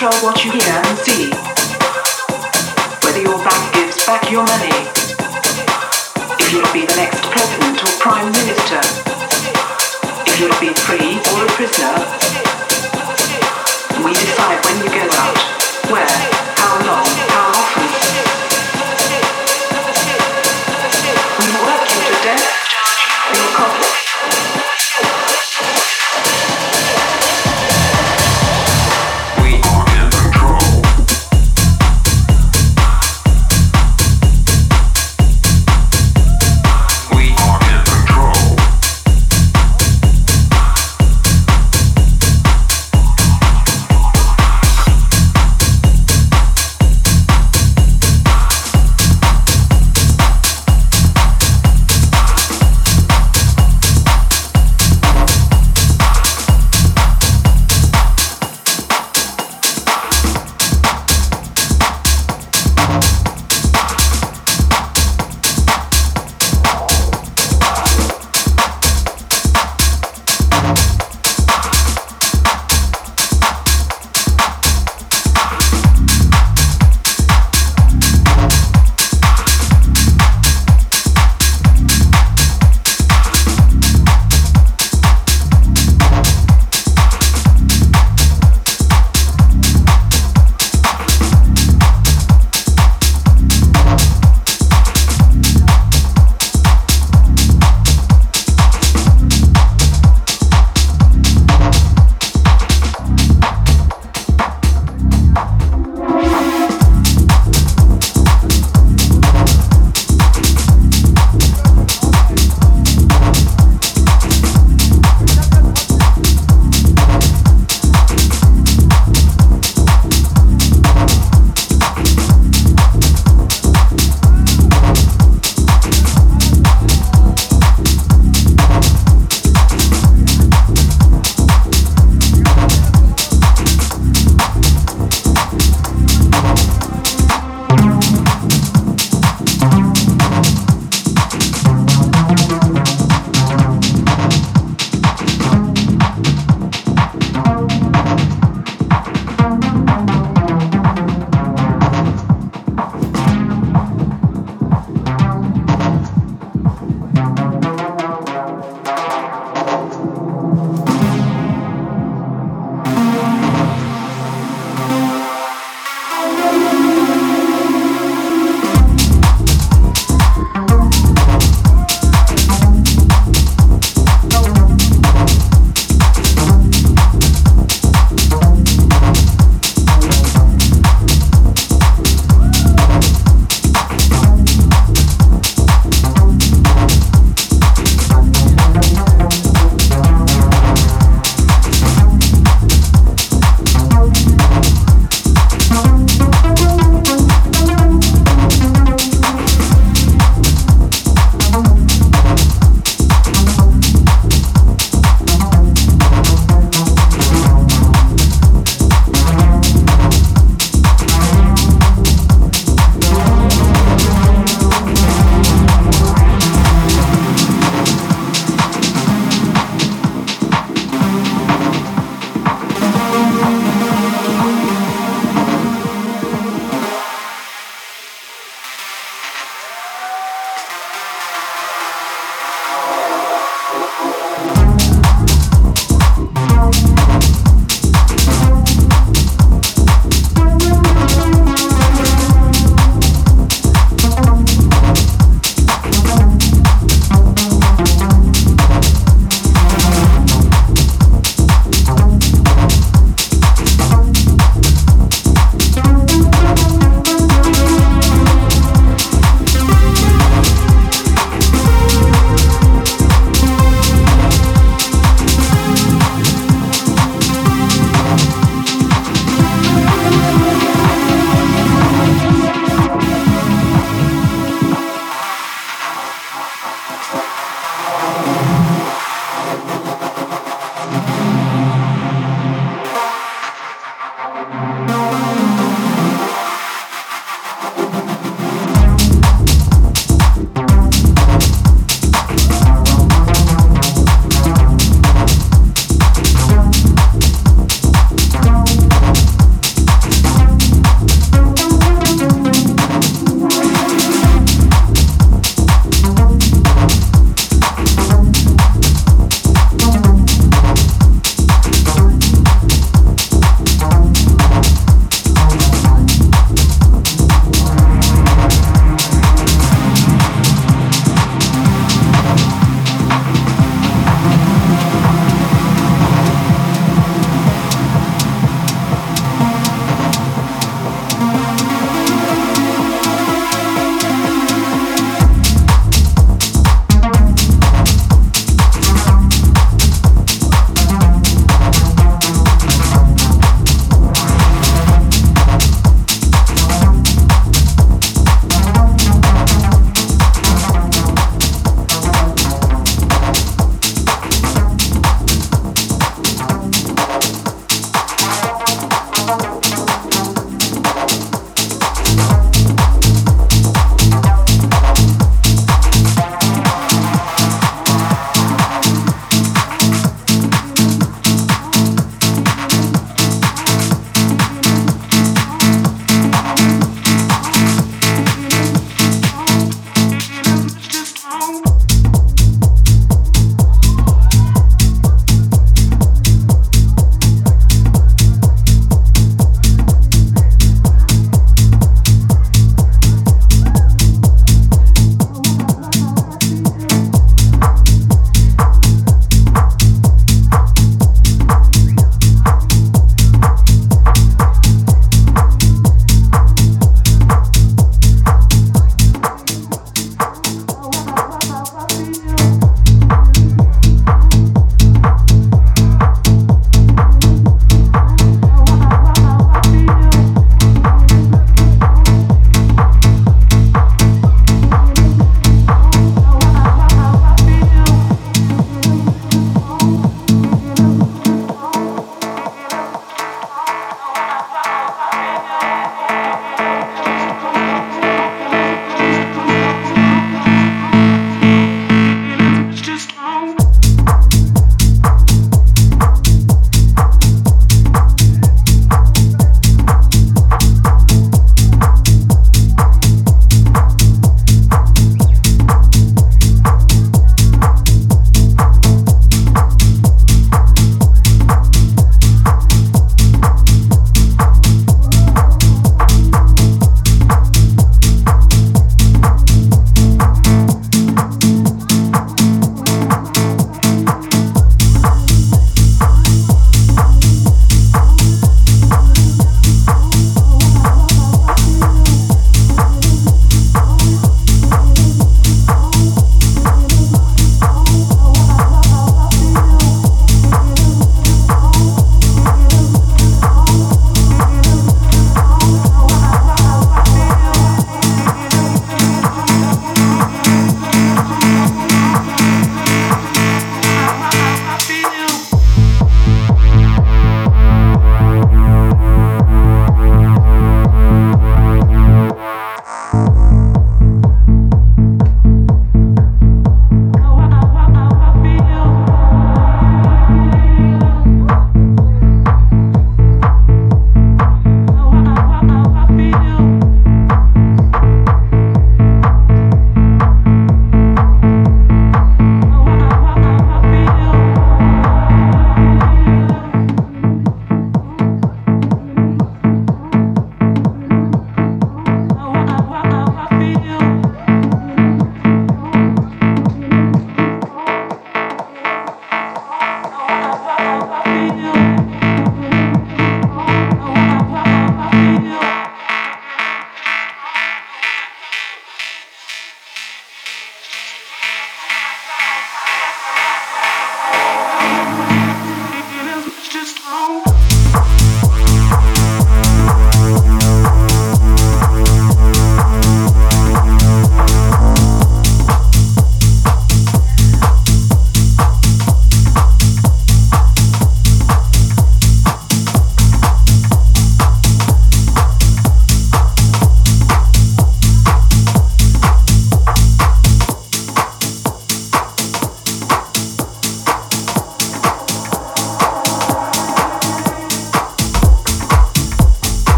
control what you hear and see. Whether your bank gives back your money. If you'll be the next president or prime minister. If you'll be free or a prisoner. We decide when you go out, where, how long, how